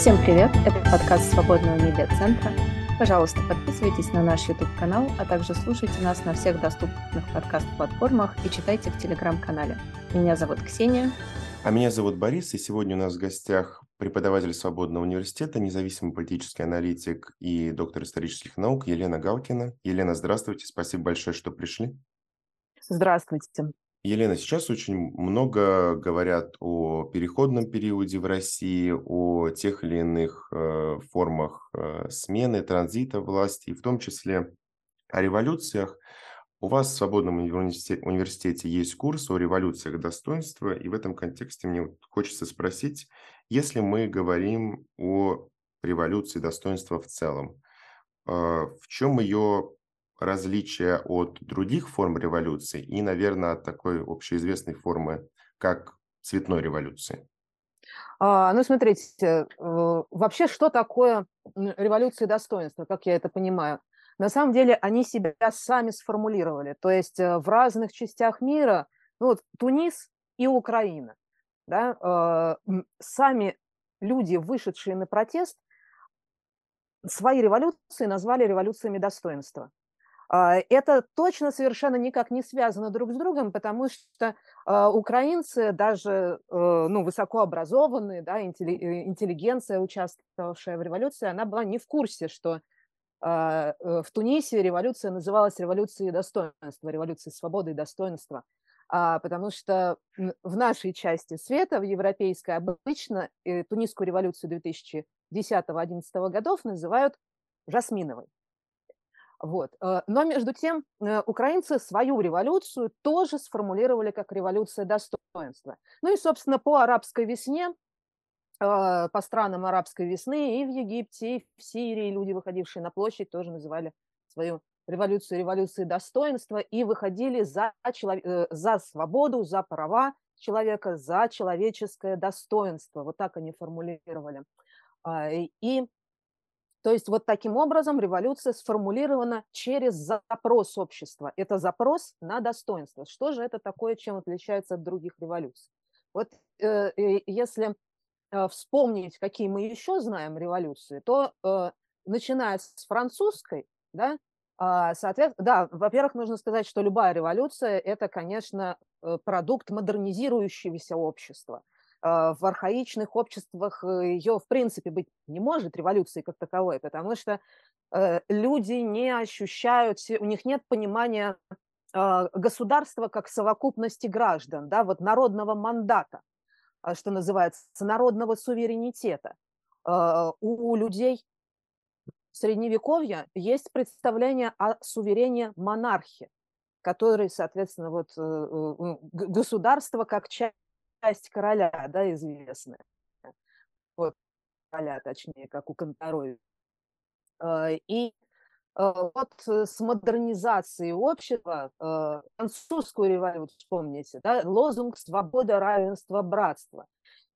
Всем привет! Это подкаст Свободного медиацентра. Пожалуйста, подписывайтесь на наш YouTube-канал, а также слушайте нас на всех доступных подкаст-платформах и читайте в Телеграм-канале. Меня зовут Ксения. А меня зовут Борис, и сегодня у нас в гостях преподаватель Свободного университета, независимый политический аналитик и доктор исторических наук Елена Галкина. Елена, здравствуйте, спасибо большое, что пришли. Здравствуйте. Елена, сейчас очень много говорят о переходном периоде в России, о тех или иных э, формах э, смены, транзита власти, в том числе о революциях. У вас в Свободном университете, университете есть курс о революциях достоинства, и в этом контексте мне хочется спросить, если мы говорим о революции достоинства в целом, э, в чем ее различие от других форм революции и, наверное, от такой общеизвестной формы, как цветной революции? А, ну, смотрите, вообще, что такое революция достоинства, как я это понимаю? На самом деле они себя сами сформулировали. То есть э, в разных частях мира, ну вот Тунис и Украина, да, э, сами люди, вышедшие на протест, свои революции назвали революциями достоинства. А, это точно совершенно никак не связано друг с другом, потому что а, украинцы, даже э, ну, высокообразованные, да, э, интеллигенция, участвовавшая в революции, она была не в курсе, что а, э, в Тунисе революция называлась революцией достоинства, революцией свободы и достоинства, потому что в нашей части света, в европейской, обычно Тунисскую революцию 2010-2011 годов называют жасминовой. Вот. Э, но между тем э, украинцы свою революцию тоже сформулировали как революция достоинства. Ну и, собственно, по арабской весне, э, по странам арабской весны и в Египте, и в Сирии люди, выходившие на площадь, тоже называли свою революцию революцией достоинства и выходили за, за свободу, за права человека, за человеческое достоинство. Вот так они формулировали. А, и то есть вот таким образом революция сформулирована через запрос общества. Это запрос на достоинство. Что же это такое, чем отличается от других революций? Вот э, если э, вспомнить, какие мы еще знаем революции, то э, начиная с французской, да, э, соответственно, да, во-первых, нужно сказать, что любая революция – это, конечно, э, продукт модернизирующегося общества. А, в архаичных обществах э, ее в принципе быть не может, революции как таковой, потому что э, люди не ощущают, у них нет понимания а, государства как совокупности граждан, да, вот народного мандата, а, что называется, народного суверенитета. У людей средневековья есть представление о суверене монархии, который, соответственно, вот э, государство как часть часть короля, да, известная. Вот, короля, точнее, как у Конторой. А, и а, вот с модернизацией общества, а, французскую революцию, вспомните, да, лозунг «Свобода, равенство, братство».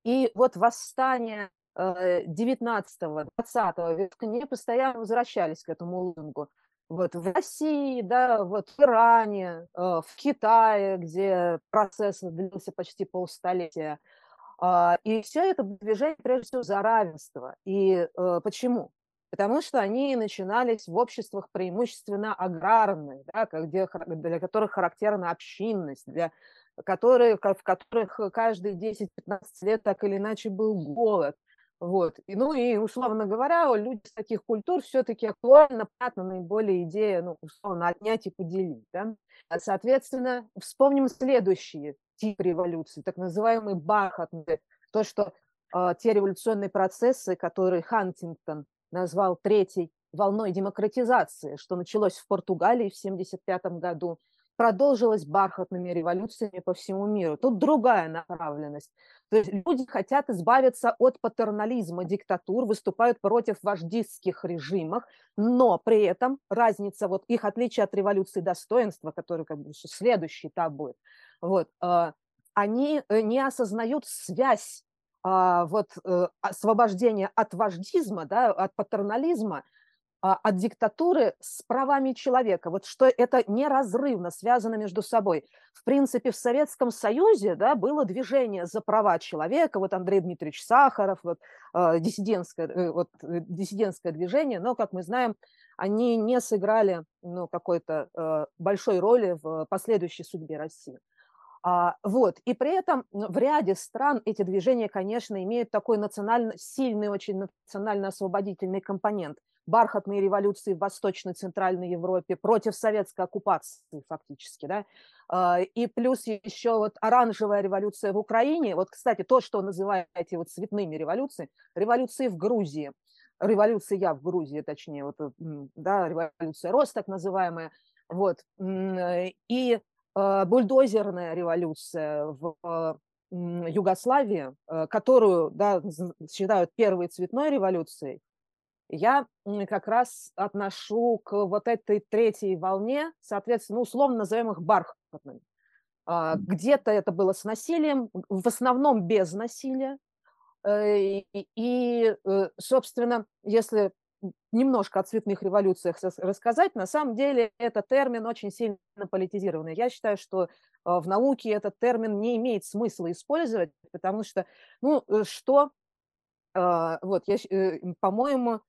И вот восстание 19-20 века не постоянно возвращались к этому лозунгу вот в России, да, вот в Иране, э, в Китае, где процесс длился почти полстолетия. А, и все это движение, прежде всего, за равенство. И э, почему? Потому что они начинались в обществах преимущественно аграрных, да, где, для которых характерна общинность, для которых, в которых каждые 10-15 лет так или иначе был голод. Вот. И, ну и, условно говоря, у людей таких культур все-таки актуальна, понятно, наиболее идея, ну, условно, отнять и поделить. Да? А, соответственно, вспомним следующие типы революции, так называемые бархатные, то, что э, те революционные процессы, которые Хантингтон назвал третьей волной демократизации, что началось в Португалии в 1975 году, продолжилось бархатными революциями по всему миру. Тут другая направленность. То есть люди хотят избавиться от патернализма диктатур, выступают против вождистских режимов, но при этом разница, вот их отличие от революции достоинства, который как бы следующий этап будет, вот, а, они э, не осознают связь а, вот, э, освобождения от вождизма, да, от патернализма от диктатуры с правами человека. Вот что это неразрывно связано между собой. В принципе, в Советском Союзе да, было движение за права человека, вот Андрей Дмитриевич Сахаров, вот, э, диссидентское, э, вот, э, диссидентское движение, но, как мы знаем, они не сыграли ну, какой-то э, большой роли в последующей судьбе России. А, вот. И при этом в ряде стран эти движения, конечно, имеют такой национально, сильный, очень национально-освободительный компонент – бархатные революции в Восточной Центральной Европе, против советской оккупации фактически, да, а, и плюс еще вот оранжевая революция в Украине, вот, кстати, то, что называете вот цветными революциями, революции в Грузии, революция в Грузии, точнее, вот, да, революция рост так называемая, вот, и а, бульдозерная революция в Югославии, а, которую да, считают первой цветной революцией, я как раз отношу к вот этой третьей волне, соответственно, условно назовем их бархатными. А, где-то это было с насилием, в основном без насилия. Э, и, э, собственно, если немножко о цветных революциях рассказать, на самом деле этот термин очень сильно политизированный. Я считаю, что а, в науке этот термин не имеет смысла использовать, потому что, ну, э, что, а, вот, я, по-моему,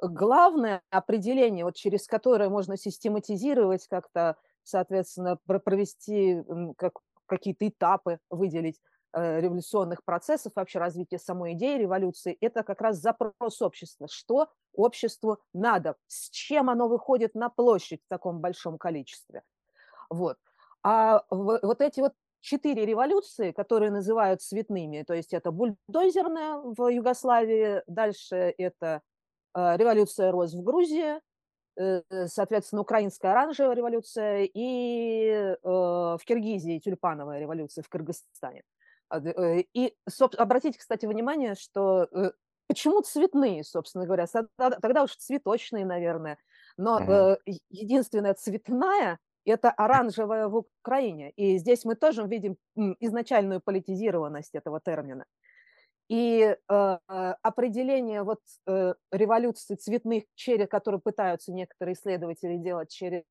главное определение, вот через которое можно систематизировать как-то, соответственно, провести как, какие-то этапы, выделить э, революционных процессов, вообще развития самой идеи революции, это как раз запрос общества. Что обществу надо? С чем оно выходит на площадь в таком большом количестве? Вот. А вот эти вот четыре революции, которые называют цветными, то есть это бульдозерная в Югославии, дальше это революция роз в Грузии, э, соответственно, украинская оранжевая революция и э, в Киргизии тюльпановая революция в Кыргызстане. А, и обратите, кстати, внимание, что почему цветные, собственно говоря, тогда уж цветочные, наверное, но mm единственная цветная – это оранжевая в Украине. И здесь мы тоже видим изначальную политизированность этого термина. И э, определение вот э, революции цветных, через которые пытаются некоторые исследователи делать через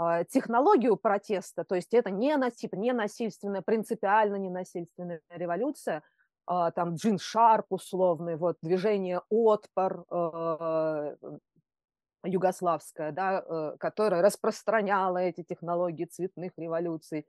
э, технологию протеста, то есть это не, насип, не насильственная, принципиально ненасильственная революция, э, там Джин Шарп условный, вот движение «Отпор», э, югославское, да, э, которое распространяло эти технологии цветных революций.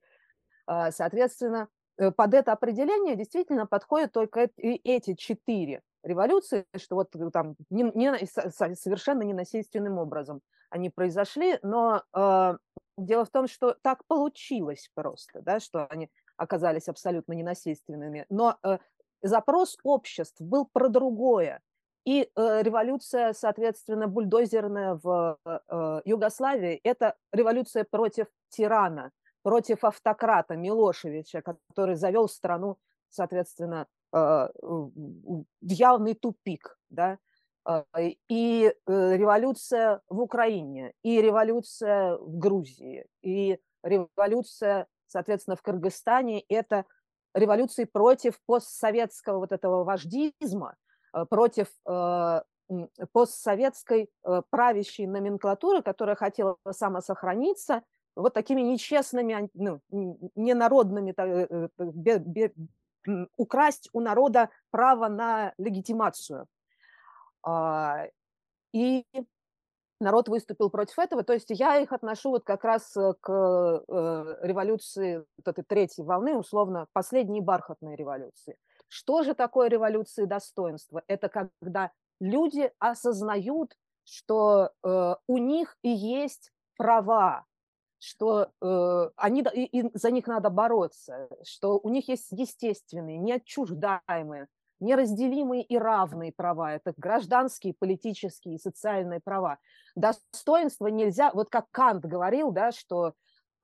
Э, соответственно, Э, под это определение действительно подходят только эти четыре революции, что вот э, там не, не, совершенно ненасильственным образом они произошли, но э, дело в том, что так получилось просто, да, что они оказались абсолютно ненасильственными, но э, запрос обществ был про другое, и э, революция, соответственно, бульдозерная в э, Югославии – это революция против тирана, против автократа Милошевича, который завел страну, соответственно, э, в явный тупик, да, э, и э, революция в Украине, и революция в Грузии, и революция, соответственно, в Кыргызстане – это революции против постсоветского вот этого вождизма, против постсоветской правящей номенклатуры, которая хотела самосохраниться – вот такими нечестными, ну, ненародными, э, э, украсть у народа право на легитимацию. А, и народ выступил против этого. То есть я их отношу вот как раз э, к революции вот этой третьей волны, условно, последней бархатной революции. Что же такое революции достоинства? Это когда люди осознают, что у них и есть права, что э, они, и, и за них надо бороться, что у них есть естественные, неотчуждаемые, неразделимые и равные права. Это гражданские, политические и социальные права. Достоинство нельзя, вот как Кант говорил, да, что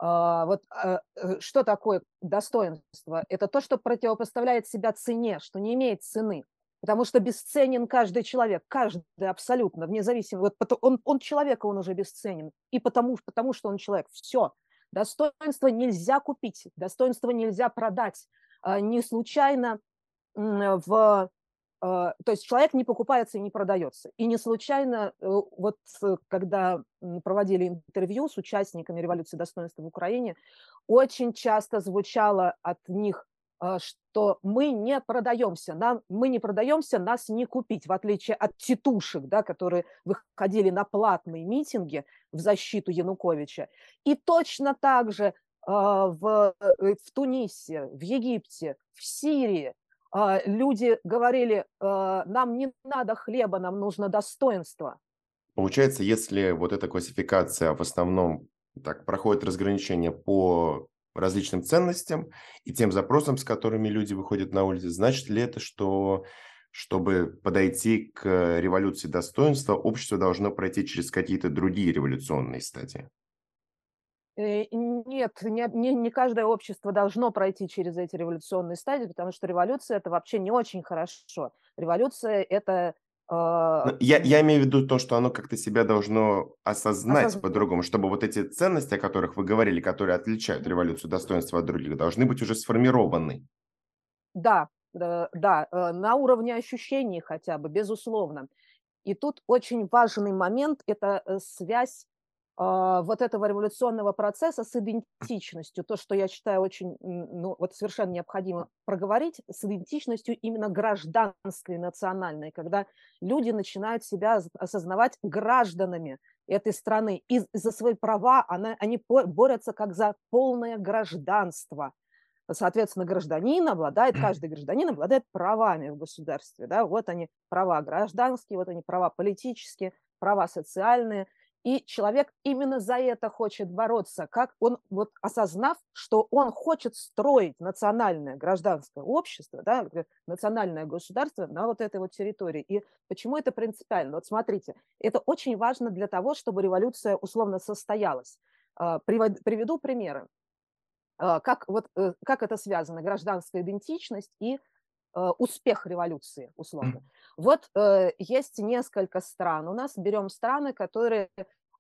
э, вот э что такое достоинство? Это то, что противопоставляет себя цене, что не имеет цены потому что бесценен каждый человек, каждый абсолютно, вне зависимости, вот он, он человек, он уже бесценен, и потому, потому что он человек, все. Достоинство нельзя купить, достоинство нельзя продать. А, не случайно в то есть человек не покупается и не продается. И не случайно, вот когда проводили интервью с участниками революции достоинства в Украине, очень часто звучало от них а, что мы не продаемся, нам, мы не продаемся, нас не купить, в отличие от титушек, да, которые выходили на платные митинги в защиту Януковича. И точно так же а, в, э, в Тунисе, в Египте, в Сирии а, люди говорили, нам не надо хлеба, нам нужно достоинство. Получается, если вот эта классификация в основном так проходит разграничение по различным ценностям и тем запросам, с которыми люди выходят на улицы. Значит ли это, что чтобы подойти к революции достоинства, общество должно пройти через какие-то другие революционные стадии? Э, нет, не, не, не каждое общество должно пройти через эти революционные стадии, потому что революция это вообще не очень хорошо. Революция это я, я имею в виду то, что оно как-то себя должно осознать Осозн... по-другому, чтобы вот эти ценности, о которых вы говорили, которые отличают революцию достоинства от других, должны быть уже сформированы. Да, да, э, на уровне ощущений хотя бы, безусловно. И тут очень важный момент – это э, связь а, вот этого революционного процесса с идентичностью, то, что я считаю очень, ну, вот совершенно необходимо проговорить, с идентичностью именно гражданской, национальной, когда люди начинают себя осознавать гражданами этой страны, и за свои права она, они борются как за полное гражданство. Соответственно, гражданин обладает, каждый гражданин обладает правами в государстве. Да? Вот они права гражданские, вот они права политические, права социальные – и человек именно за это хочет бороться, как он, вот осознав, что он хочет строить национальное гражданское общество, да, национальное государство на вот этой вот территории. И почему это принципиально? Вот смотрите, это очень важно для того, чтобы революция условно состоялась. А, приведу примеры. А, как, вот, э, как это связано, гражданская идентичность и успех революции, условно. Вот э, есть несколько стран. У нас берем страны, которые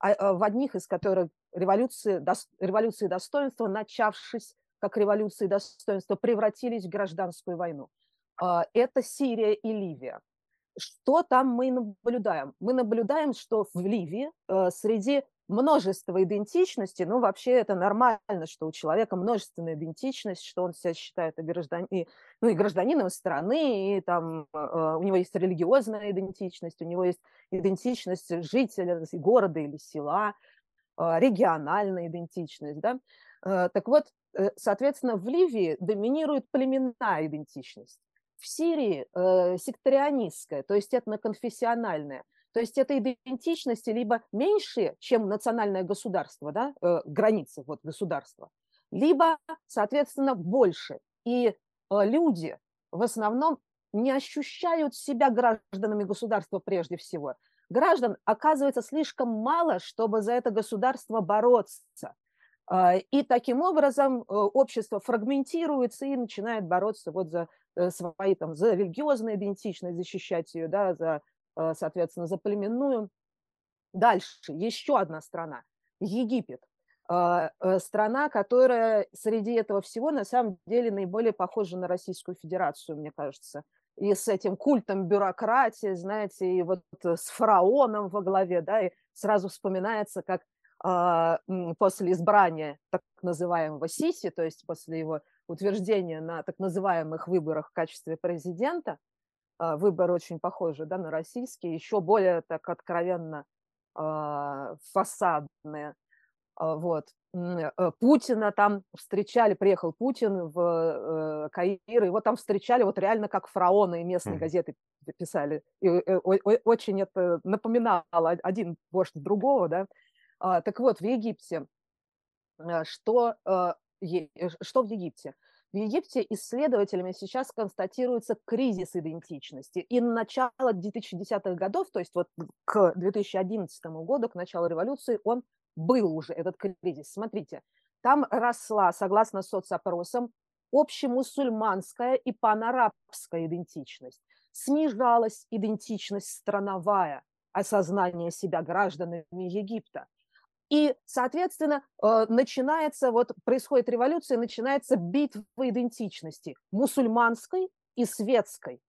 а, а, в одних из которых революции, революции достоинства, начавшись как революции достоинства, превратились в гражданскую войну. Э, это Сирия и Ливия. Что там мы наблюдаем? Мы наблюдаем, что в Ливии э, среди множество идентичностей, ну, вообще это нормально, что у человека множественная идентичность, что он себя считает и, граждан, и, ну, и гражданином страны, и там э, у него есть религиозная идентичность, у него есть идентичность жителя города или села, э, региональная идентичность, да. Э, так вот, э, соответственно, в Ливии доминирует племенная идентичность. В Сирии э, сектарианистская, то есть этноконфессиональная. То есть это идентичности либо меньшие, чем национальное государство, да, э, границы вот, государства, либо, соответственно, больше. И э, люди в основном не ощущают себя гражданами государства прежде всего. Граждан оказывается слишком мало, чтобы за это государство бороться. Э, и таким образом э, общество фрагментируется и начинает бороться вот за э, свои там за религиозную идентичность, защищать ее, да, за соответственно, за племенную. Дальше, еще одна страна, Египет. Э, э, страна, которая среди этого всего на самом деле наиболее похожа на Российскую Федерацию, мне кажется. И с этим культом бюрократии, знаете, и вот с фараоном во главе, да, и сразу вспоминается, как а, после избрания так называемого Сиси, то есть после его утверждения на так называемых выборах в качестве президента, а, выбор очень похожий да, на российский, еще более так откровенно э, фасадные. А, вот. Э, Путина там встречали, приехал Путин в э, Каир, его там встречали вот реально как фараона, и местные газеты писали. И, э, очень это напоминало один вождь другого, да. Так вот, в Египте, что, что в Египте? В Египте исследователями сейчас констатируется кризис идентичности. И на начало 2010-х годов, то есть вот к 2011 году, к началу революции, он был уже, этот кризис. Смотрите, там росла, согласно соцопросам, общемусульманская и панарабская идентичность. Снижалась идентичность страновая, осознание себя гражданами Египта. И, соответственно, э, начинается, вот происходит революция, начинается битва идентичности мусульманской и светской.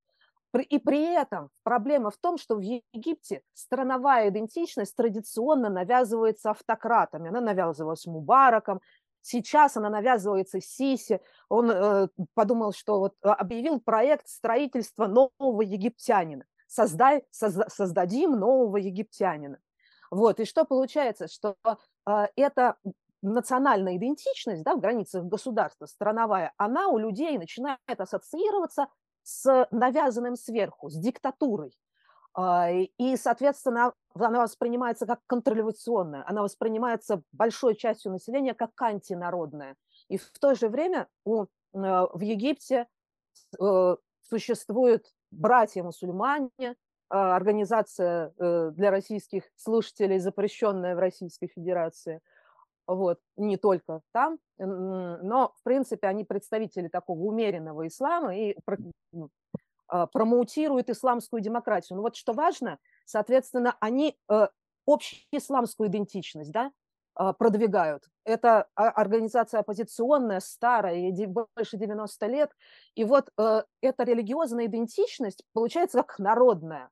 и при этом проблема в том, что в Египте страновая идентичность традиционно навязывается автократами. Она навязывалась Мубараком, сейчас она навязывается Сиси. Он э, подумал, что вот а, объявил проект строительства нового египтянина. Создай, созда, создадим нового египтянина. Вот, и что получается, что э, эта национальная идентичность да, в границах государства, страновая, она у людей начинает ассоциироваться с навязанным сверху, с диктатурой. А, и, соответственно, она воспринимается как контрреволюционная, она воспринимается большой частью населения как антинародная. И в то же время у, э, в Египте э, существуют братья-мусульмане, а, организация э, для российских слушателей, запрещенная в Российской Федерации – вот, не только там, но, в принципе, они представители такого умеренного ислама и ну, а, промоутируют исламскую демократию. Но вот что важно, соответственно, они э, общеисламскую идентичность, да, а, продвигают. Это организация оппозиционная, старая, больше 90 лет. И вот э, эта религиозная идентичность получается как народная.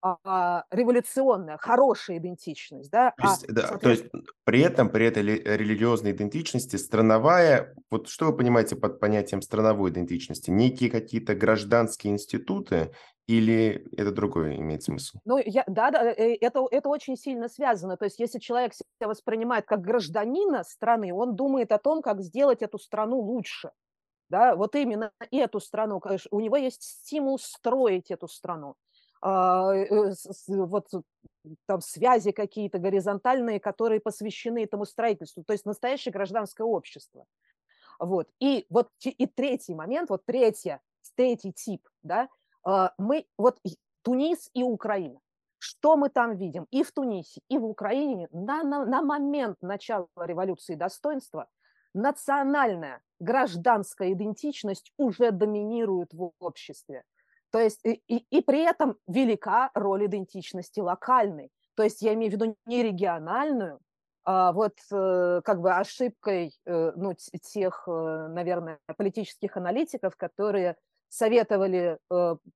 А, революционная, хорошая идентичность. Да? То, есть, а, да, то есть при этом, при этой религиозной идентичности страновая, вот что вы понимаете под понятием страновой идентичности? Некие какие-то гражданские институты или это другое имеет смысл? Ну, я, да, да, э, это, это очень сильно связано. То есть если человек себя воспринимает как гражданина страны, он думает о том, как сделать эту страну лучше. Да, вот именно эту страну, у него есть стимул строить эту страну. А, э, вот там связи какие-то горизонтальные, которые посвящены этому строительству, то есть настоящее гражданское общество. Вот. И вот и третий момент, вот третья, третий тип, да, а, мы, вот Тунис и Украина. Что мы там видим и в Тунисе, и в Украине на, на, на момент начала революции достоинства национальная гражданская идентичность уже доминирует в обществе. То есть и, и, и при этом велика роль идентичности локальной. То есть я имею в виду не региональную, а вот э, как бы ошибкой э, ну, тех, э, наверное, политических аналитиков, которые советовали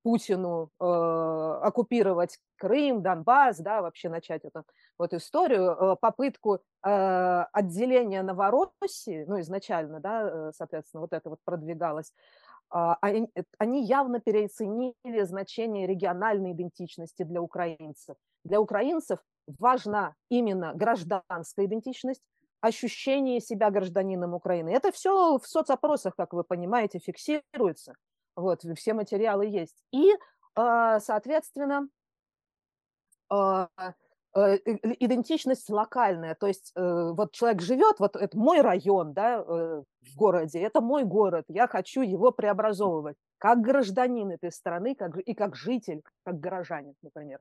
Путину оккупировать Крым, Донбасс, да, вообще начать эту вот историю, попытку отделения Новороссии, ну, изначально, да, соответственно, вот это вот продвигалось, они, они явно переоценили значение региональной идентичности для украинцев. Для украинцев важна именно гражданская идентичность, ощущение себя гражданином Украины. Это все в соцопросах, как вы понимаете, фиксируется. Вот, все материалы есть. И, а, соответственно, а, Э, идентичность локальная, то есть э, вот человек живет, вот это мой район, да, э, в городе, это мой город, я хочу его преобразовывать как гражданин этой страны как, и как житель, как горожанин, например.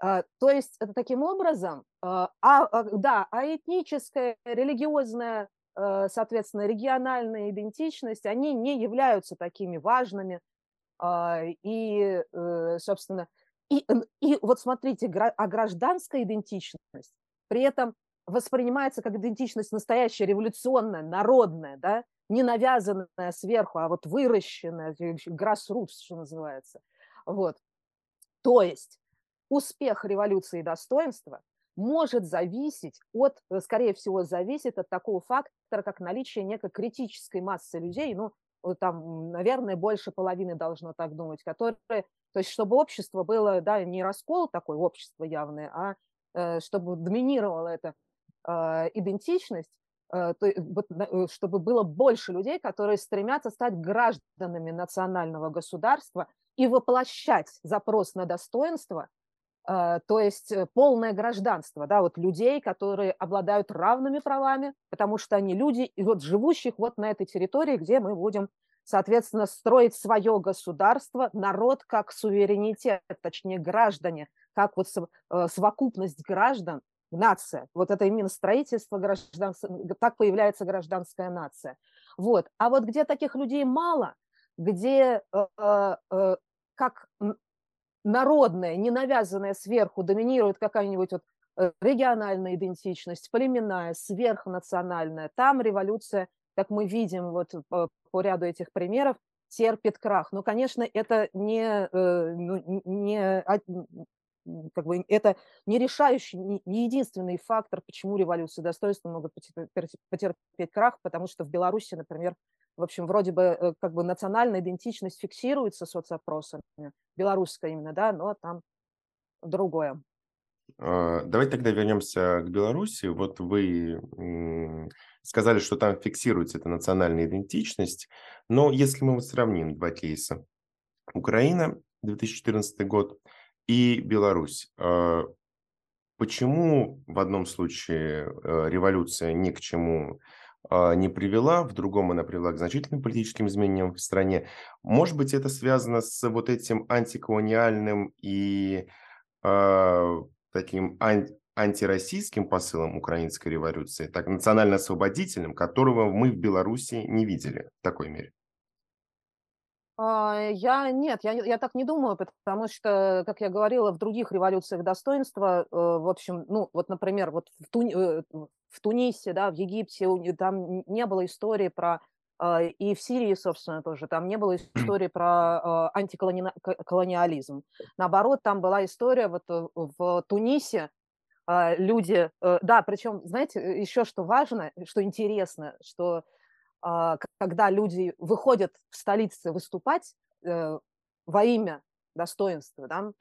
А, то есть это таким образом, а, а, да, а этническая, религиозная, соответственно, региональная идентичность, они не являются такими важными, и, собственно, и, и вот смотрите, а гражданская идентичность при этом воспринимается как идентичность настоящая, революционная, народная, да, не навязанная сверху, а вот выращенная, grassroots, что называется. Вот. То есть успех революции достоинства может зависеть от, э, скорее всего, зависит от такого фактора, как наличие некой критической массы людей, ну, там, наверное, больше половины должно так думать, которые, то есть чтобы общество было, да, не раскол такой, общество явное, а э, чтобы доминировала эта э, идентичность, э, э, чтобы было больше людей, которые стремятся стать гражданами национального государства и воплощать запрос на достоинство а, то есть э, полное гражданство, да, вот людей, которые обладают равными правами, потому что они люди, и вот живущих вот на этой территории, где мы будем, соответственно, строить свое государство, народ как суверенитет, точнее граждане, как вот э, совокупность граждан, нация. Вот это именно строительство гражданства, так появляется гражданская нация. Вот. А вот где таких людей мало, где э, как народная, не навязанная сверху, доминирует какая-нибудь вот э, региональная идентичность, племенная, сверхнациональная. Там революция, как мы видим вот по, по ряду этих примеров, терпит крах. Но, конечно, это не, э, ну, не, как бы, это не решающий, не единственный фактор, почему революции достоинства могут потерпеть крах, потому что в Беларуси, например, в общем, вроде бы э, как бы национальная идентичность фиксируется соцопросами, белорусская именно, да, но там другое. А, давайте тогда вернемся к Беларуси. Вот вы сказали, что там фиксируется эта национальная идентичность, но если мы сравним два кейса, Украина, 2014 год, и Беларусь, а, почему в одном случае э, революция ни к чему не привела, в другом она привела к значительным политическим изменениям в стране. Может быть, это связано с вот этим антиколониальным и таким ан- антироссийским посылом украинской революции, так национально-освободительным, которого мы в Беларуси не видели в такой мере? А, я нет, я, я так не думаю, потому что, как я говорила, в других революциях достоинства, э, в общем, ну, вот, например, вот в, Туни, э, в Тунисе, да, в Египте, там не было истории про а, и в Сирии, собственно, тоже. Там не было истории про а, антиколониализм. Наоборот, там была история вот э, в Тунисе, люди, да, причем, знаете, еще что важно, что интересно, что когда люди выходят в столице выступать во имя достоинства, да,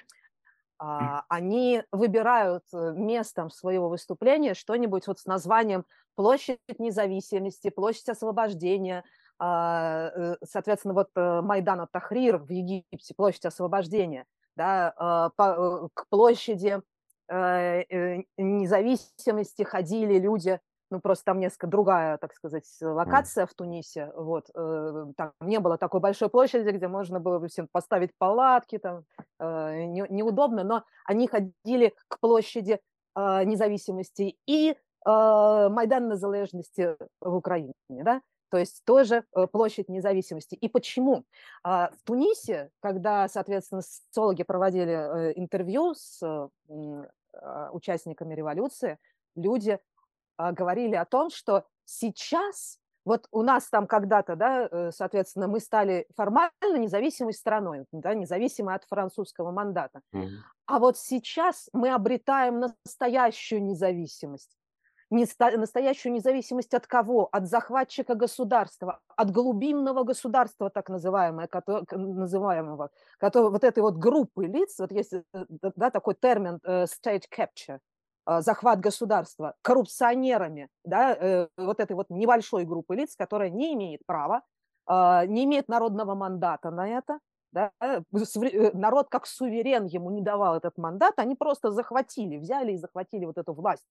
они выбирают местом своего выступления что-нибудь вот с названием площадь независимости, площадь освобождения, а, э, соответственно, вот э, Майдан Тахрир в Египте, площадь освобождения, да, а, э, к площади независимости ходили люди, ну, просто там несколько другая, так сказать, локация mm. в Тунисе, вот, там не было такой большой площади, где можно было бы всем поставить палатки, там, неудобно, но они ходили к площади независимости и Майдан Незалежности в Украине, да, то есть тоже э, площадь независимости. И почему? А, в Тунисе, когда, соответственно, социологи проводили э, интервью с участниками революции, люди говорили о том, что сейчас, вот у нас там когда-то, да, э, соответственно, мы стали формально независимой страной, да, независимой от французского мандата. Mm-hmm. А вот сейчас мы обретаем настоящую независимость настоящую независимость от кого? От захватчика государства, от глубинного государства, так называемого, который, вот этой вот группы лиц, вот есть э, да, такой термин state capture, захват государства, коррупционерами, да, uh, вот этой вот небольшой группы лиц, которая не имеет права, не имеет народного мандата на это, да, народ как суверен ему не давал этот мандат, они просто захватили, взяли и захватили вот эту власть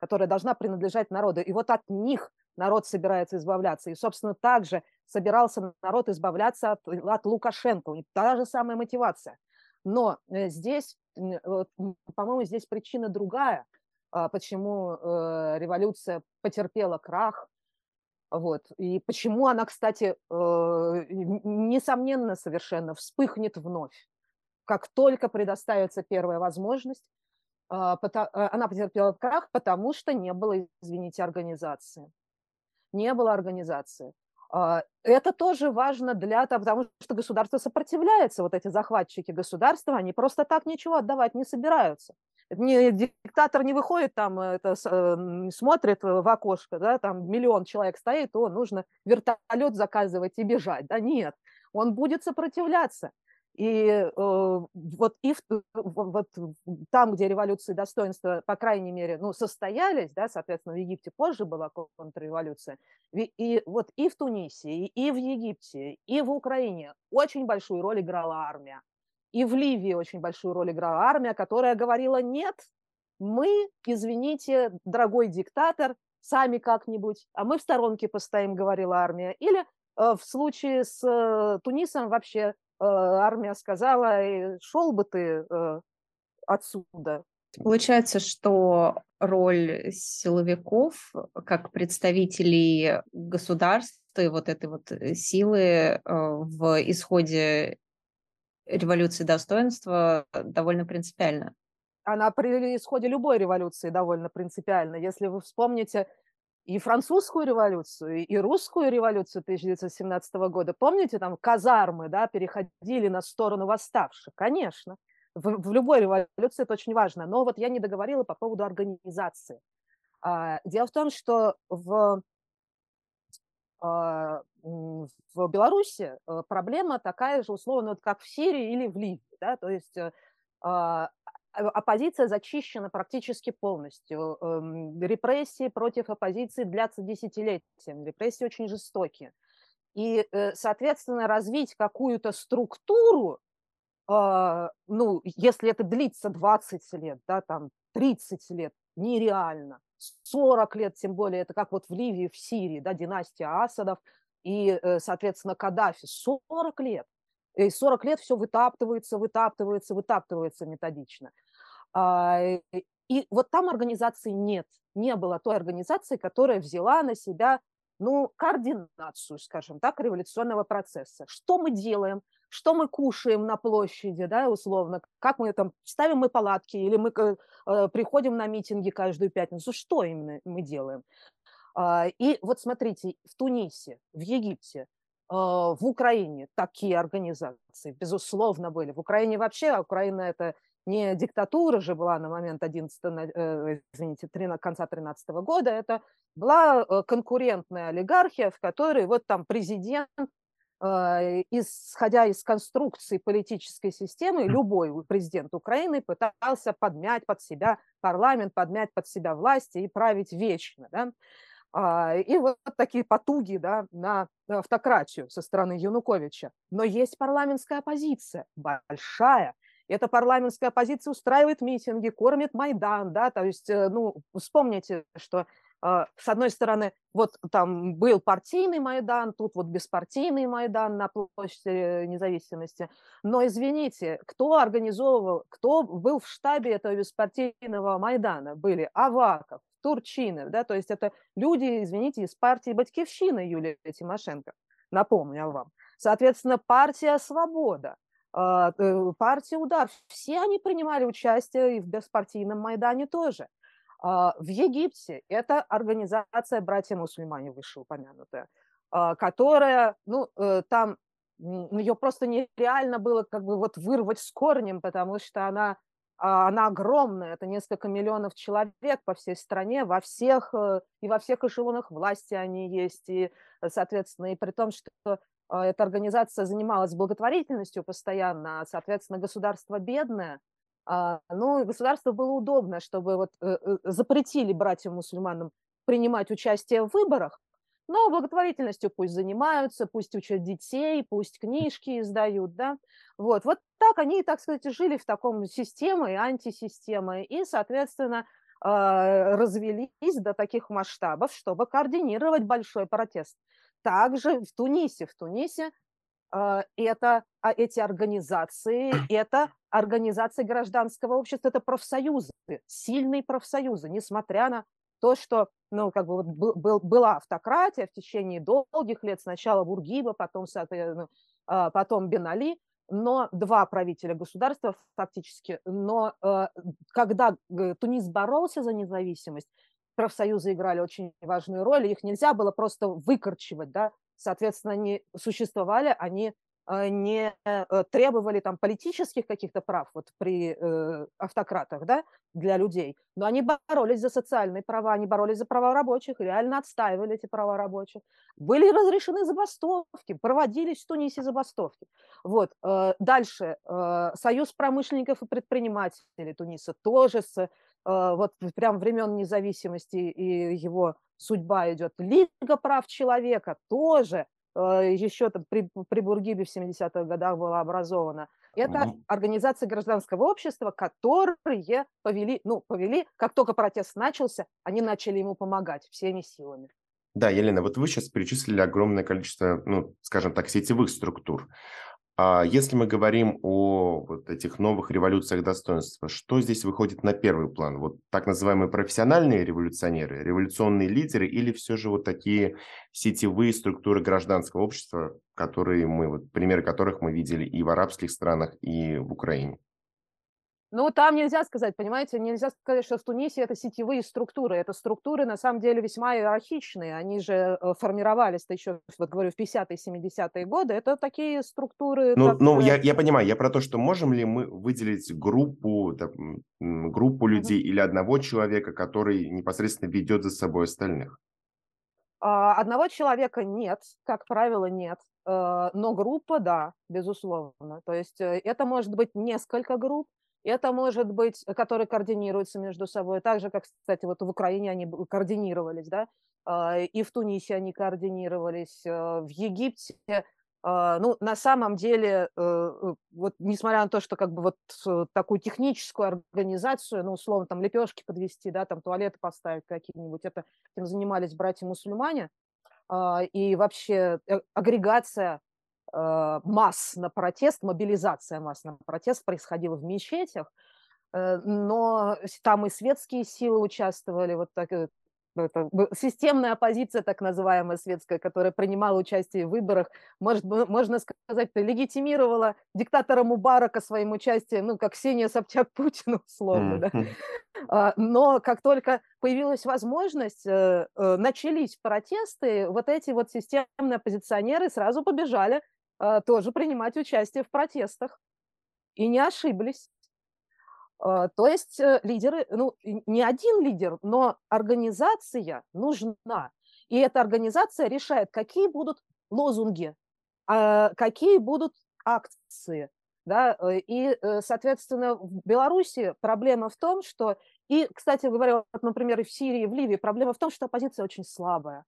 которая должна принадлежать народу. И вот от них народ собирается избавляться. И, собственно, также собирался народ избавляться от, от Лукашенко. Та же самая мотивация. Но э, здесь, по-моему, здесь причина другая, а, почему э, революция потерпела крах. Вот. И почему она, кстати, э, несомненно совершенно вспыхнет вновь. Как только предоставится первая возможность, а, э, она потерпела крах, потому что не было, извините, организации. Не было организации. А, это тоже важно для того, потому что государство сопротивляется, вот эти захватчики государства, они просто так ничего отдавать не собираются. Не, диктатор не выходит там, это, э, смотрит в окошко, да, там миллион человек стоит, о, нужно вертолет заказывать и бежать. Да нет, он будет сопротивляться. И э, вот, и в, вот там, где революции достоинства, по крайней мере, ну, состоялись, да, соответственно, в Египте позже была контрреволюция, и, и вот и в Тунисе, и, и в Египте, и в Украине очень большую роль играла армия. И в Ливии очень большую роль играла армия, которая говорила, нет, мы, извините, дорогой диктатор, сами как-нибудь, а мы в сторонке постоим, говорила армия. Или э, в случае с э, Тунисом вообще Э, армия сказала, шел бы ты э, отсюда. Получается, что роль силовиков как представителей государства и вот этой вот э, силы в исходе революции достоинства довольно принципиальна. Она при исходе любой революции довольно принципиальна. Если вы вспомните и французскую революцию, и русскую революцию 1917 года. Помните, там казармы да, переходили на сторону восставших? Конечно. В, в любой революции это очень важно. Но вот я не договорила по поводу организации. А, дело в том, что в, а, в Беларуси э, проблема такая же, условно, как в Сирии или в Ливии. Да? То есть э, а, оппозиция зачищена практически полностью. Эм, репрессии против оппозиции длятся десятилетиями. Репрессии очень жестокие. И, э, соответственно, развить какую-то структуру, ну, если это длится 20 лет, да, там 30 лет, нереально. 40 лет, тем более, это как вот в Ливии, в Сирии, да, династия Асадов и, э, соответственно, Каддафи. 40 лет. И 40 лет все вытаптывается, вытаптывается, вытаптывается методично. А, и вот там организации нет. Не было той организации, которая взяла на себя ну, координацию, скажем так, революционного процесса. Что мы делаем? что мы кушаем на площади, да, условно, как мы там, ставим мы палатки или мы э, приходим на митинги каждую пятницу, что именно мы делаем. А, и вот смотрите, в Тунисе, в Египте, в Украине такие организации, безусловно, были. В Украине вообще, Украина это не диктатура же была на момент 11, э, извините, 13, конца 13 года, это была э, конкурентная олигархия, в которой вот там президент Э, исходя из конструкции политической системы, любой президент Украины пытался подмять под себя парламент, подмять под себя власти и править вечно. Да? А, и вот такие потуги да, на автократию со стороны Януковича. Но есть парламентская оппозиция, большая. Эта парламентская оппозиция устраивает митинги, кормит Майдан. Да? То есть, э, ну, вспомните, что а, с одной стороны, вот там был партийный Майдан, тут вот беспартийный Майдан на площади независимости. Но, извините, кто организовывал, кто был в штабе этого беспартийного Майдана? Были Аваков, Турчинов, да, то есть это люди, извините, из партии Батькивщины Юлия Тимошенко, напомню вам. Соответственно, партия «Свобода», а, э, партия «Удар», все они принимали участие и в беспартийном Майдане тоже – а, в Египте это организация «Братья-мусульмане» вышеупомянутая, а, которая, ну, э, там ее просто нереально было как бы вот вырвать с корнем, потому что она, она огромная, это несколько миллионов человек по всей стране, во всех, э, и во всех эшелонах власти они есть, и, соответственно, и при том, что эта организация занималась благотворительностью постоянно, соответственно, государство бедное, а, ну, государству было удобно, чтобы вот э, э, запретили братьям-мусульманам принимать участие в выборах, но благотворительностью пусть занимаются, пусть учат детей, пусть книжки издают, да. Вот, вот так они, так сказать, жили в таком системе, антисистемы, и, соответственно, а, развелись до таких масштабов, чтобы координировать большой протест. Также в Тунисе, в Тунисе а, это, а эти организации, это организации гражданского общества, это профсоюзы, сильные профсоюзы, несмотря на то, что ну, как бы вот был, была автократия в течение долгих лет, сначала Бургиба, потом, соответственно, а, потом Бенали, но два правителя государства фактически, но когда Тунис боролся за независимость, профсоюзы играли очень важную роль, их нельзя было просто выкорчевать, да, соответственно, они существовали, они э, не э, требовали там политических каких-то прав вот при э, автократах, да, для людей, но они боролись за социальные права, они боролись за права рабочих, реально отстаивали эти права рабочих. Были разрешены забастовки, проводились в Тунисе забастовки. Вот. Дальше. Союз промышленников и предпринимателей Туниса тоже с вот прям времен независимости и его судьба идет. Лига прав человека тоже э, еще там при, при Бургибе в 70-х годах была образована. Это mm-hmm. организация гражданского общества, которые повели, ну, повели, как только протест начался, они начали ему помогать всеми силами. Да, Елена, вот вы сейчас перечислили огромное количество, ну, скажем так, сетевых структур. А если мы говорим о вот этих новых революциях достоинства, что здесь выходит на первый план? Вот так называемые профессиональные революционеры, революционные лидеры или все же вот такие сетевые структуры гражданского общества, которые мы, вот, примеры которых мы видели и в арабских странах, и в Украине? Ну, там нельзя сказать, понимаете, нельзя сказать, что в Тунисе это сетевые структуры. Это структуры, на самом деле, весьма иерархичные. Они же э, формировались-то еще, вот говорю, в 50-е, 70-е годы. Это такие структуры... Ну, как... ну я, я понимаю, я про то, что можем ли мы выделить группу, там, группу людей mm-hmm. или одного человека, который непосредственно ведет за собой остальных? А, одного человека нет, как правило, нет. Э, но группа, да, безусловно. То есть э, это может быть несколько групп, это может быть, э, которые координируются между собой, так же, как, кстати, вот в Украине они координировались, да, а, и в Тунисе они координировались, в Египте. А, ну, на самом деле, вот несмотря на то, что как бы вот такую техническую организацию, ну, условно, там лепешки подвести, да, там туалеты поставить какие-нибудь, это этим занимались братья-мусульмане, а, и вообще э, агрегация масс на протест, мобилизация масс на протест происходила в мечетях, э, но там и светские силы участвовали, вот так, э, это системная оппозиция, так называемая светская, которая принимала участие в выборах, может, можно сказать, легитимировала диктатора Мубарака своим участием, ну, как Ксения Собчак Путину, условно, да. А, но как только появилась возможность, э, э, начались протесты, вот эти вот системные оппозиционеры сразу побежали тоже принимать участие в протестах. И не ошиблись. А, то есть э, лидеры, ну, не один лидер, но организация нужна. И эта организация решает, какие будут лозунги, а, какие будут акции. Да? Э, и, э, соответственно, в Беларуси проблема в том, что... И, кстати говоря, вот, например, и в Сирии, и в Ливии проблема в том, что оппозиция очень слабая.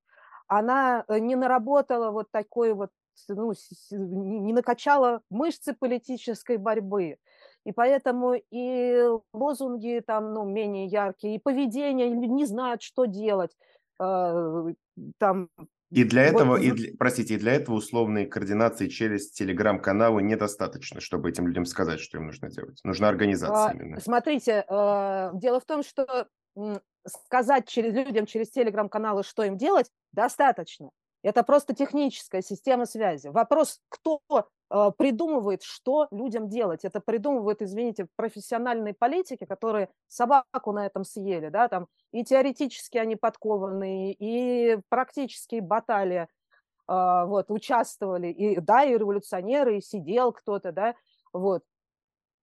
Она не наработала вот такой вот ну, не накачала мышцы политической борьбы. И поэтому и лозунги там, ну, менее яркие, и поведение, не знают, что делать. А, там, и для этого, вот, и для, простите, и для этого условной координации через телеграм-каналы недостаточно, чтобы этим людям сказать, что им нужно делать. Нужна организация а, именно. Смотрите, а, дело в том, что сказать через, людям через телеграм-каналы, что им делать, достаточно. Это просто техническая система связи. Вопрос, кто э, придумывает, что людям делать. Это придумывают, извините, профессиональные политики, которые собаку на этом съели. Да? Там и теоретически они подкованные, и практически баталии э, вот, участвовали. И, да, и революционеры, и сидел кто-то. Да? Вот.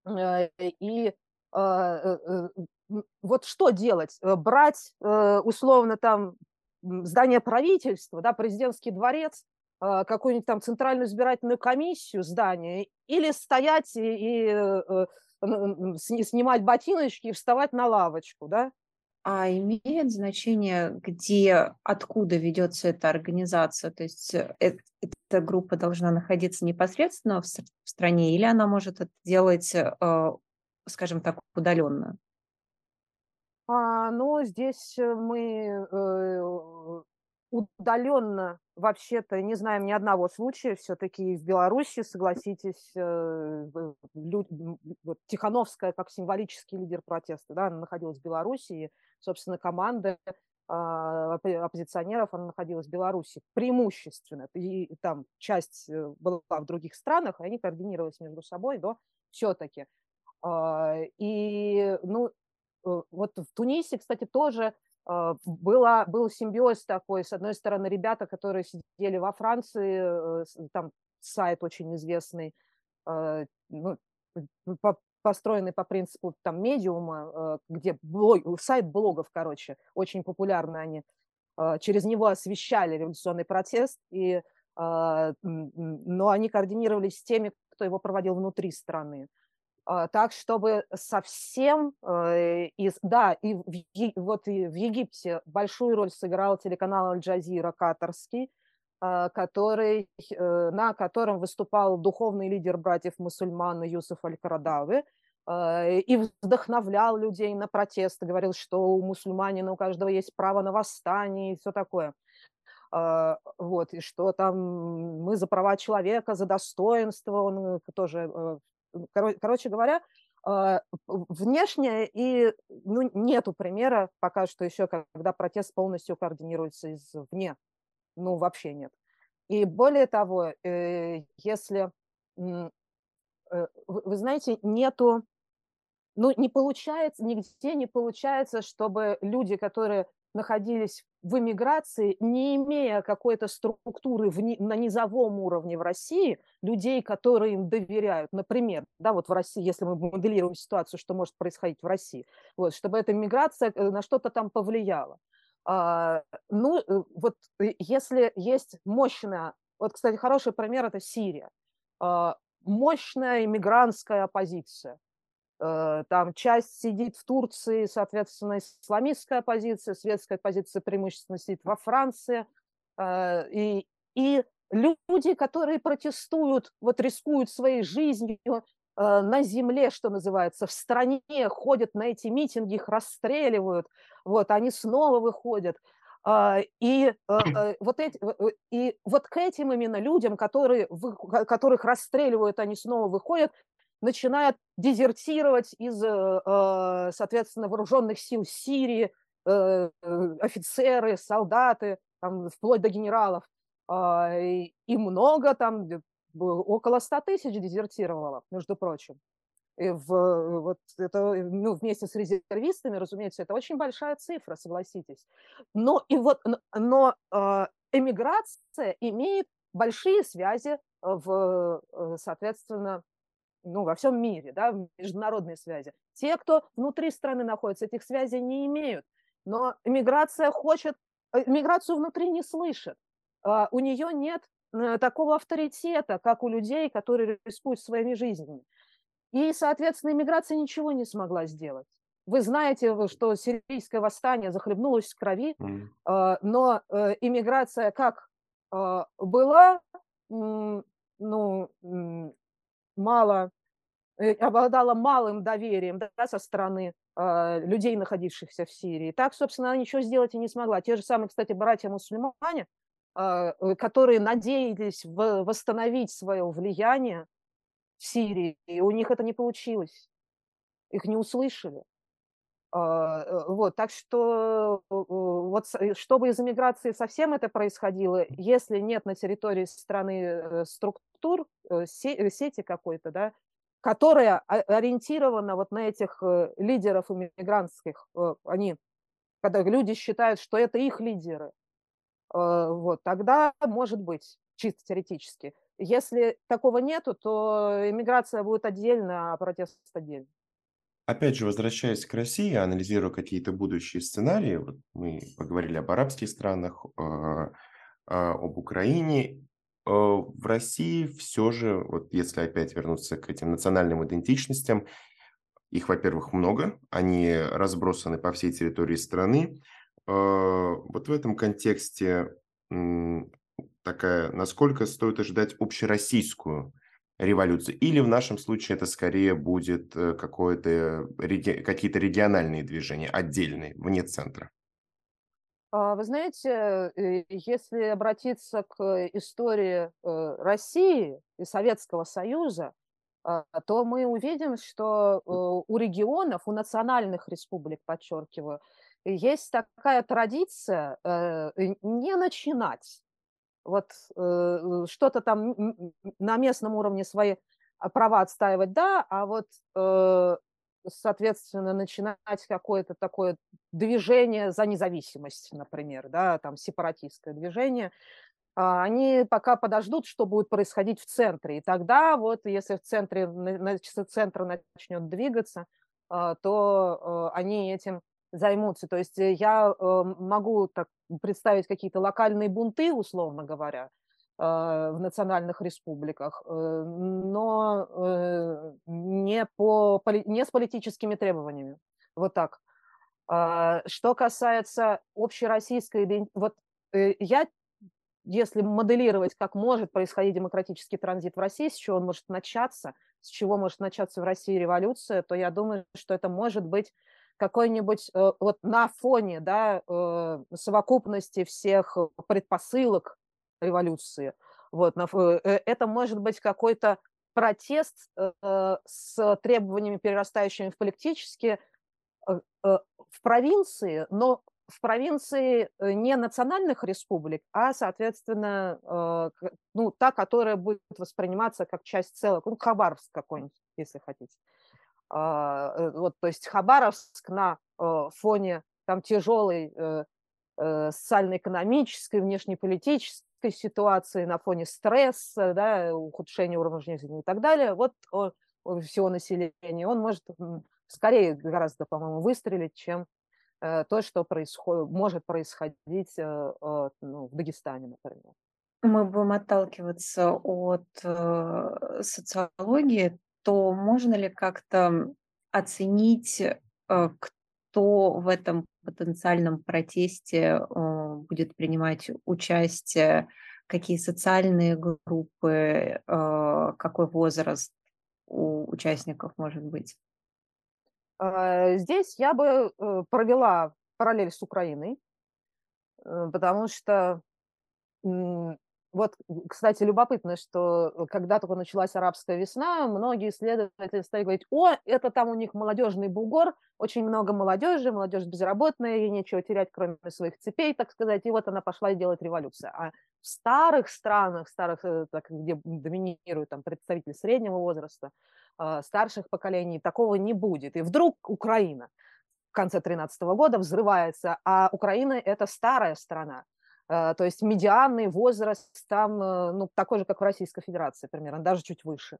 Э, и вот что делать? Брать условно там здание правительства, да, президентский дворец, а, какую-нибудь там центральную избирательную комиссию здание, или стоять и, и э, снимать ботиночки и вставать на лавочку, да? А имеет значение, где, откуда ведется эта организация? То есть э, эта группа должна находиться непосредственно в стране, или она может это делать, э, скажем так, удаленно? А, но здесь э, мы э, удаленно вообще-то не знаем ни одного случая. Все-таки в Беларуси, согласитесь, э, люд, вот, Тихановская как символический лидер протеста, да, она находилась в Беларуси, и, собственно, команда а, оппозиционеров, она находилась в Беларуси преимущественно. И там часть была в других странах, и они координировались между собой, но все-таки. А, и, ну, вот в Тунисе, кстати, тоже а, была, был симбиоз такой. С одной стороны, ребята, которые сидели во Франции, э, там сайт очень известный, ну, по, построенный по принципу там медиума, э, где блог, сайт блогов, короче, очень популярны они. Через него освещали революционный протест, и, но они координировались с теми, кто его проводил внутри страны. А, так, чтобы совсем, э, из, да, и в, вот и в Египте большую роль сыграл телеканал Аль-Джазира катарский, а, который, э, на котором выступал духовный лидер братьев-мусульман Юсуф Аль-Карадавы, а, и вдохновлял людей на протесты, говорил, что у мусульманина у каждого есть право на восстание и все такое. Вот, и что там мы за права человека, за достоинство, он э, тоже короче говоря, а, внешне и ну, нету примера пока что еще, когда протест полностью координируется извне. Ну, вообще нет. И более того, э, если, э, вы знаете, нету ну, не получается, нигде не получается, чтобы люди, которые находились в эмиграции, не имея какой-то структуры в, на низовом уровне в России, людей, которые им доверяют, например, да, вот в России, если мы моделируем ситуацию, что может происходить в России, вот, чтобы эта миграция э, на что-то там повлияла. А, ну, э, вот э, если есть мощная, вот, кстати, хороший пример – это Сирия, а, мощная иммигрантская оппозиция, там часть сидит в Турции, соответственно, исламистская позиция, светская позиция преимущественно сидит во Франции. Э, и, и люди, которые протестуют, вот рискуют своей жизнью э, на земле, что называется, в стране, ходят на эти митинги, их расстреливают, вот, они снова выходят. И вот, эти, и вот к этим именно людям, которые, которых расстреливают, они снова выходят, начинают дезертировать из, э, э, соответственно, вооруженных сил Сирии, э, офицеры, солдаты, там, вплоть до генералов. А, и много там, около 100 тысяч дезертировало, между прочим. И в, вот это, ну, вместе с резервистами, разумеется, это очень большая цифра, согласитесь. Но, и вот, но эмиграция имеет большие связи в, соответственно, ну, во всем мире, да, международные связи. Те, кто внутри страны находится, этих связей не имеют. Но миграция хочет, э, миграцию внутри не слышит. А, у нее нет э, такого авторитета, как у людей, которые рискуют своими жизнями. И, соответственно, иммиграция ничего не смогла сделать. Вы знаете, что сирийское восстание захлебнулось в крови, mm. но э, иммиграция как была, ну, мало, э, обладала малым доверием да, со стороны э, людей, находившихся в Сирии. Так, собственно, она ничего сделать и не смогла. Те же самые, кстати, братья-мусульмане, а, э, которые надеялись в, восстановить свое влияние в Сирии, и у них это не получилось. Их не услышали. А, э, вот, так что вот чтобы из эмиграции совсем это происходило, если нет на территории страны структур, сети какой-то, да, которая ориентирована вот на этих лидеров иммигрантских, они, когда люди считают, что это их лидеры, вот, тогда может быть, чисто теоретически. Если такого нету, то иммиграция будет отдельно, а протест отдельно. Опять же, возвращаясь к России, анализируя какие-то будущие сценарии, вот мы поговорили об арабских странах, а, а, об Украине. А, в России все же, вот если опять вернуться к этим национальным идентичностям, их, во-первых, много, они разбросаны по всей территории страны. Вот в этом контексте такая, насколько стоит ожидать общероссийскую революции. Или в нашем случае это скорее будет э, какое-то, какие-то региональные движения, отдельные, вне центра? А, вы знаете, э, если обратиться к истории э, России и Советского Союза, а, то мы увидим, что у регионов, у национальных республик, подчеркиваю, есть такая традиция не начинать. Вот э, что-то там на местном уровне свои а, права отстаивать, да, а вот, э, соответственно, начинать какое-то такое движение за независимость, например, да, там сепаратистское движение, а, они пока подождут, что будет происходить в центре. И тогда вот, если в центре, центр начнет двигаться, а, то э, они этим займутся. То есть э, я э, могу так представить какие-то локальные бунты, условно говоря, в национальных республиках, но не, по, не с политическими требованиями. Вот так. А, что касается общероссийской идентичности, вот я, если моделировать, как может происходить демократический транзит в России, с чего он может начаться, с чего может начаться в России революция, то я думаю, что это может быть какой-нибудь э, вот на фоне да, э, совокупности всех предпосылок революции, вот, э, это может быть какой-то протест с требованиями, перерастающими в политические, в провинции, но в провинции не национальных республик, а, соответственно, ну, та, которая будет восприниматься как часть целого, ну, Хабаровск какой-нибудь, если хотите. Вот, то есть Хабаровск на фоне там тяжелой социально-экономической, внешнеполитической ситуации, на фоне стресса, да, ухудшения уровня жизни и так далее, вот всего населения, он может скорее гораздо, по-моему, выстрелить, чем э, то, что происходит, может происходить э, ну, в Дагестане, например. Мы будем отталкиваться от э, социологии, то можно ли как-то оценить, кто в этом потенциальном протесте будет принимать участие, какие социальные группы, э, какой возраст у участников может быть? А, здесь я бы э, провела параллель с Украиной, э, потому что вот, кстати, любопытно, что когда только началась арабская весна, многие исследователи стали говорить, о, это там у них молодежный бугор, очень много молодежи, молодежь безработная, ей нечего терять, кроме своих цепей, так сказать, и вот она пошла делать революцию. А в старых странах, старых, э, так, где доминируют там представители среднего возраста, а, старших поколений, такого не будет. И вдруг Украина в конце 2013 года взрывается, а Украина – это старая страна, Э, то есть медианный возраст там э, ну, такой же, как в Российской Федерации примерно, даже чуть выше.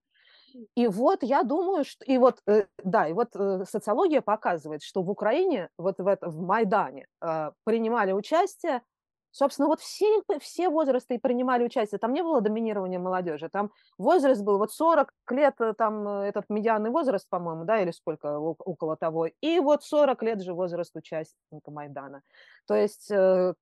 И вот я думаю, что... И вот, э, да, и вот социология показывает, что в Украине, вот в, это, в Майдане принимали участие Собственно, вот все, все возрасты и принимали участие. Там не было доминирования молодежи. Там возраст был вот 40 лет, э, там э, этот медианный возраст, по-моему, да, или сколько, около того. И вот 40 лет же возраст участника Майдана. То есть э,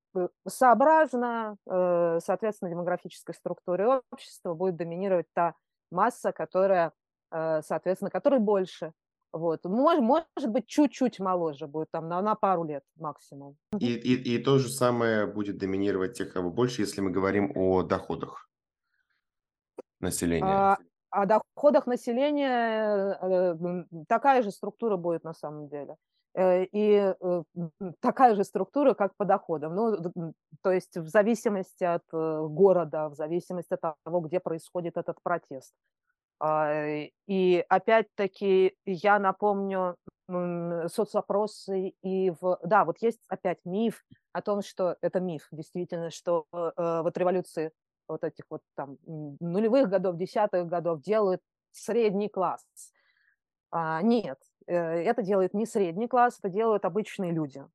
сообразно, соответственно, демографической структуре общества будет доминировать та масса, которая, соответственно, которой больше. Вот. Может, может быть, чуть-чуть моложе будет, там, на, на пару лет максимум. И, и, и то же самое будет доминировать тех, кого больше, если мы говорим о доходах населения. А, о доходах населения э, такая же структура будет на самом деле. Э, и э, такая же структура, как по доходам. Ну, то есть в зависимости от города, в зависимости от того, где происходит этот протест. А, и опять-таки я напомню соцопросы и в... Да, вот есть опять миф о том, что это миф, действительно, что э, вот революции вот этих вот там нулевых годов, десятых годов делают средний класс. А, нет, э, это делает не средний класс, это делают обычные люди.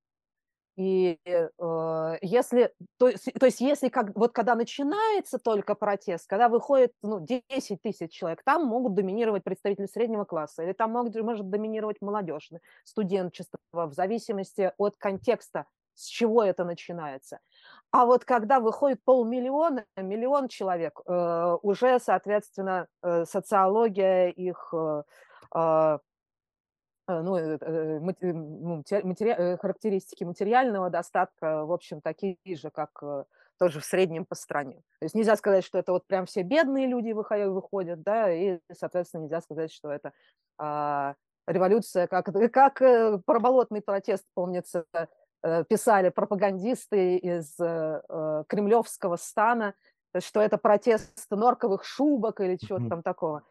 И э, если, то, то есть если как, вот когда начинается только протест, когда выходит ну, 10 тысяч человек, там могут доминировать представители среднего класса, или там могут, может доминировать молодежь, студенчество, в зависимости от контекста, с чего это начинается. А вот когда выходит полмиллиона, миллион человек, э, уже, соответственно, э, социология их... Э, э Э, ну, э, э, ну матери... характеристики материального достатка, в общем, такие же, как тоже в среднем по стране. То есть нельзя сказать, что это вот прям все бедные люди выходят, да, и, соответственно, нельзя сказать, что это а, революция, как, как проболотный протест, помнится, писали пропагандисты из а, кремлевского стана, что это протест норковых шубок или чего-то там такого.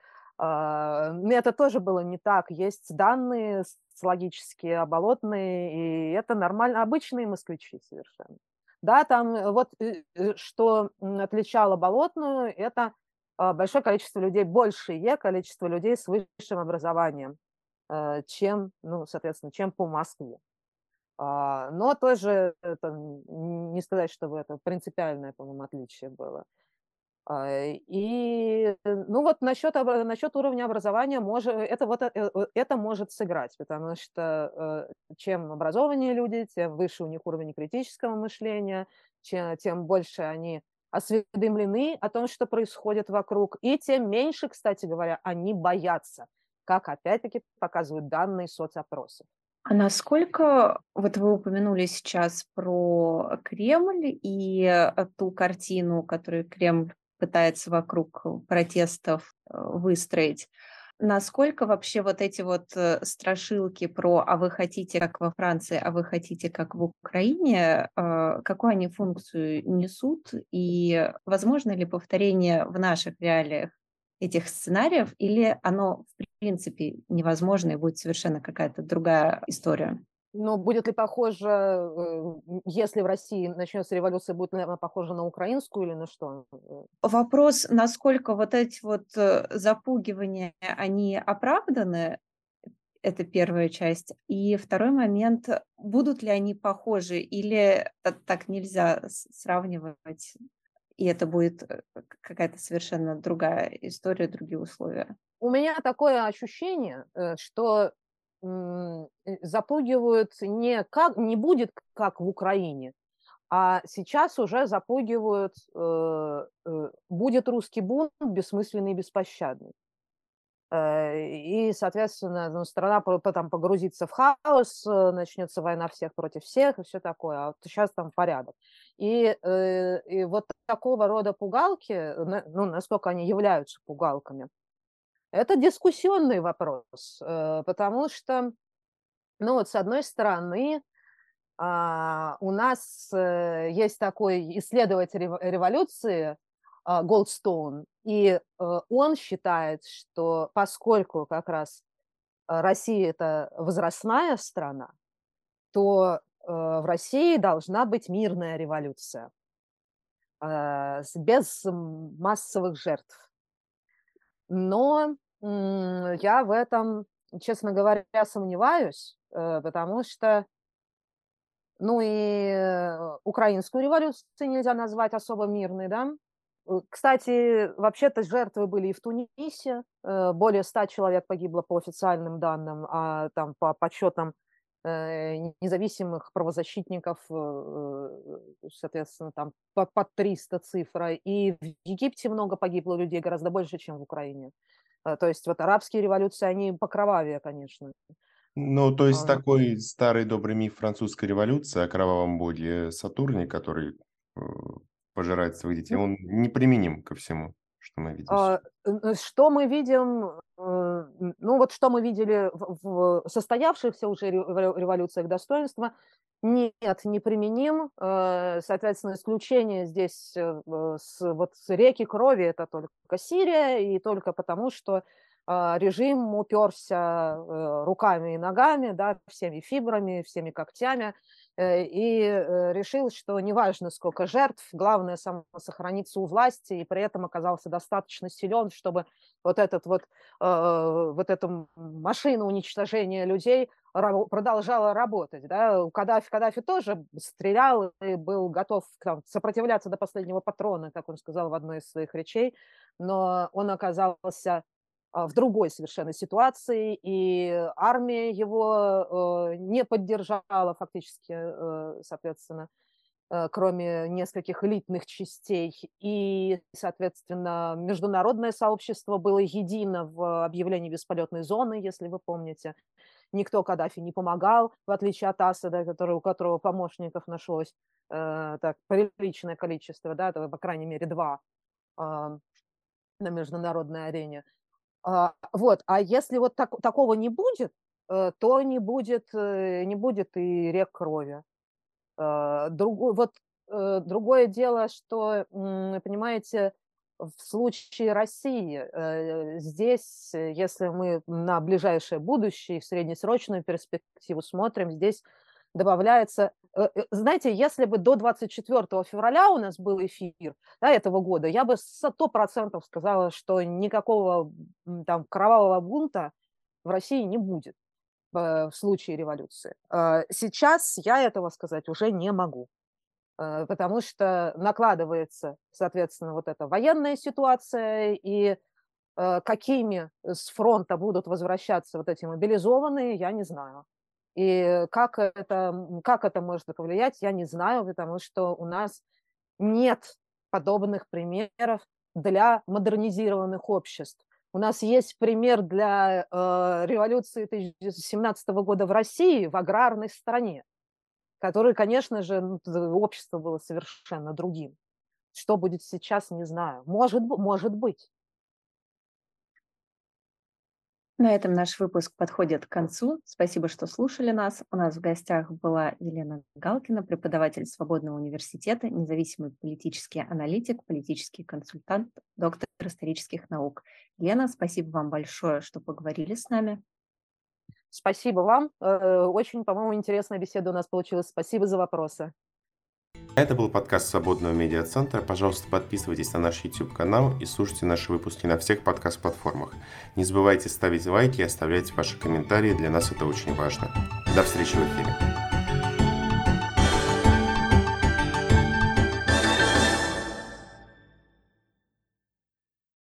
А, это тоже было не так. Есть данные социологические, оболотные, и это нормально, обычные москвичи совершенно. Да, там э, вот э, э, что отличало болотную, это а, большое количество людей, большее количество людей с высшим образованием, чем, ну, соответственно, чем по Москве. А, но тоже это, не сказать, чтобы это принципиальное, по-моему, отличие было. И, ну вот насчет, насчет уровня образования может, это, вот, э, э, это может сыграть, потому что э, чем образованнее люди, тем выше у них уровень критического мышления, чем, тем больше они осведомлены о том, что происходит вокруг, и тем меньше, кстати говоря, они боятся, как опять-таки показывают данные соцопросов. А насколько, вот вы упомянули сейчас про Кремль и ту картину, которую Кремль пытается вокруг протестов э, выстроить. Насколько вообще вот эти вот э, страшилки про «а вы хотите как во Франции, а вы хотите как в Украине», э, какую они функцию несут и возможно ли повторение в наших реалиях этих сценариев или оно в принципе невозможно и будет совершенно какая-то другая история. Но будет ли похоже, э, если в России начнется революция, будет ли она похожа на украинскую или на что? Вопрос, насколько вот эти вот э, запугивания, они оправданы, это первая часть. И второй момент, будут ли они похожи или так нельзя сравнивать, и это будет э, какая-то совершенно другая история, другие условия. У меня такое ощущение, что запугивают не как, не будет как в Украине, а сейчас уже запугивают, э, э, будет русский бунт бессмысленный и беспощадный. Э, и, соответственно, ну, страна потом погрузится в хаос, начнется война всех против всех и все такое. А вот сейчас там порядок. И, и вот такого рода пугалки, ну, насколько они являются пугалками, это дискуссионный вопрос, э, потому что, ну вот с одной стороны, а, у нас э, есть такой исследователь революции Голдстоун, и э, он считает, что поскольку как раз Россия – это возрастная страна, то в России должна быть мирная революция без массовых жертв. Но я в этом, честно говоря, сомневаюсь, э, потому что, ну и э, украинскую революцию нельзя назвать особо мирной, да? Э, кстати, вообще-то жертвы были и в Тунисе. Более ста человек погибло по официальным данным, а там по подсчетам независимых правозащитников, соответственно, там под 300 цифра. И в Египте много погибло людей, гораздо больше, чем в Украине. То есть вот арабские революции, они покровавее, конечно. Ну, то есть а... такой старый добрый миф французской революции о кровавом боге Сатурне, который пожирает своих детей, он неприменим ко всему что мы видим? А, что мы видим, э, ну вот что мы видели в состоявшихся уже революциях достоинства, нет, неприменим. Э, соответственно, исключение здесь э, с, вот с реки крови это только Сирия, и только потому, что а, режим уперся руками и ногами, да, всеми фибрами, всеми когтями, и э, решил, что неважно, сколько жертв, главное само сохраниться у власти, и при этом оказался достаточно силен, чтобы вот, этот вот, э, вот эта машина уничтожения людей продолжала работать. Да? Каддафи, Каддафи тоже стрелял и был готов там, сопротивляться до последнего патрона, как он сказал в одной из своих речей, но он оказался в другой совершенно ситуации, и армия его э, не поддержала фактически, э, соответственно, э, кроме нескольких элитных частей. И, соответственно, международное сообщество было едино в объявлении бесполетной зоны, если вы помните. Никто Каддафи не помогал, в отличие от Асада, который, у которого помощников нашлось э, так, приличное количество, да, это, по крайней мере, два э, на международной арене. А, вот, а если вот так, такого не будет, э, то не будет, э, не будет и рек крови. А, другой, вот э, другое дело, что, понимаете, в случае России здесь, если мы на ближайшее будущее, в среднесрочную перспективу смотрим, здесь добавляется... Э, э, знаете, если бы до 24 февраля у нас был эфир да, этого года, я бы сто процентов сказала, что никакого там кровавого бунта в России не будет э, в случае революции. Сейчас я этого сказать уже не могу, потому что накладывается, соответственно, вот эта военная ситуация, и какими с фронта будут возвращаться вот эти мобилизованные, я не знаю. И как это, как это может повлиять, я не знаю, потому что у нас нет подобных примеров для модернизированных обществ. У нас есть пример для э, революции 2017 года в России, в аграрной стране, который, конечно же, общество было совершенно другим. Что будет сейчас, не знаю. Может, может быть. На этом наш выпуск подходит к концу. Спасибо, что слушали нас. У нас в гостях была Елена Галкина, преподаватель Свободного университета, независимый политический аналитик, политический консультант, доктор исторических наук. Лена, спасибо вам большое, что поговорили с нами. Спасибо вам. Э, очень, по-моему, интересная беседа у нас получилась. Спасибо за вопросы. Это был подкаст Свободного медиацентра. Пожалуйста, подписывайтесь на наш YouTube-канал и слушайте наши выпуски на всех подкаст-платформах. Не забывайте ставить лайки и оставлять ваши комментарии, для нас это очень важно. До встречи в эфире.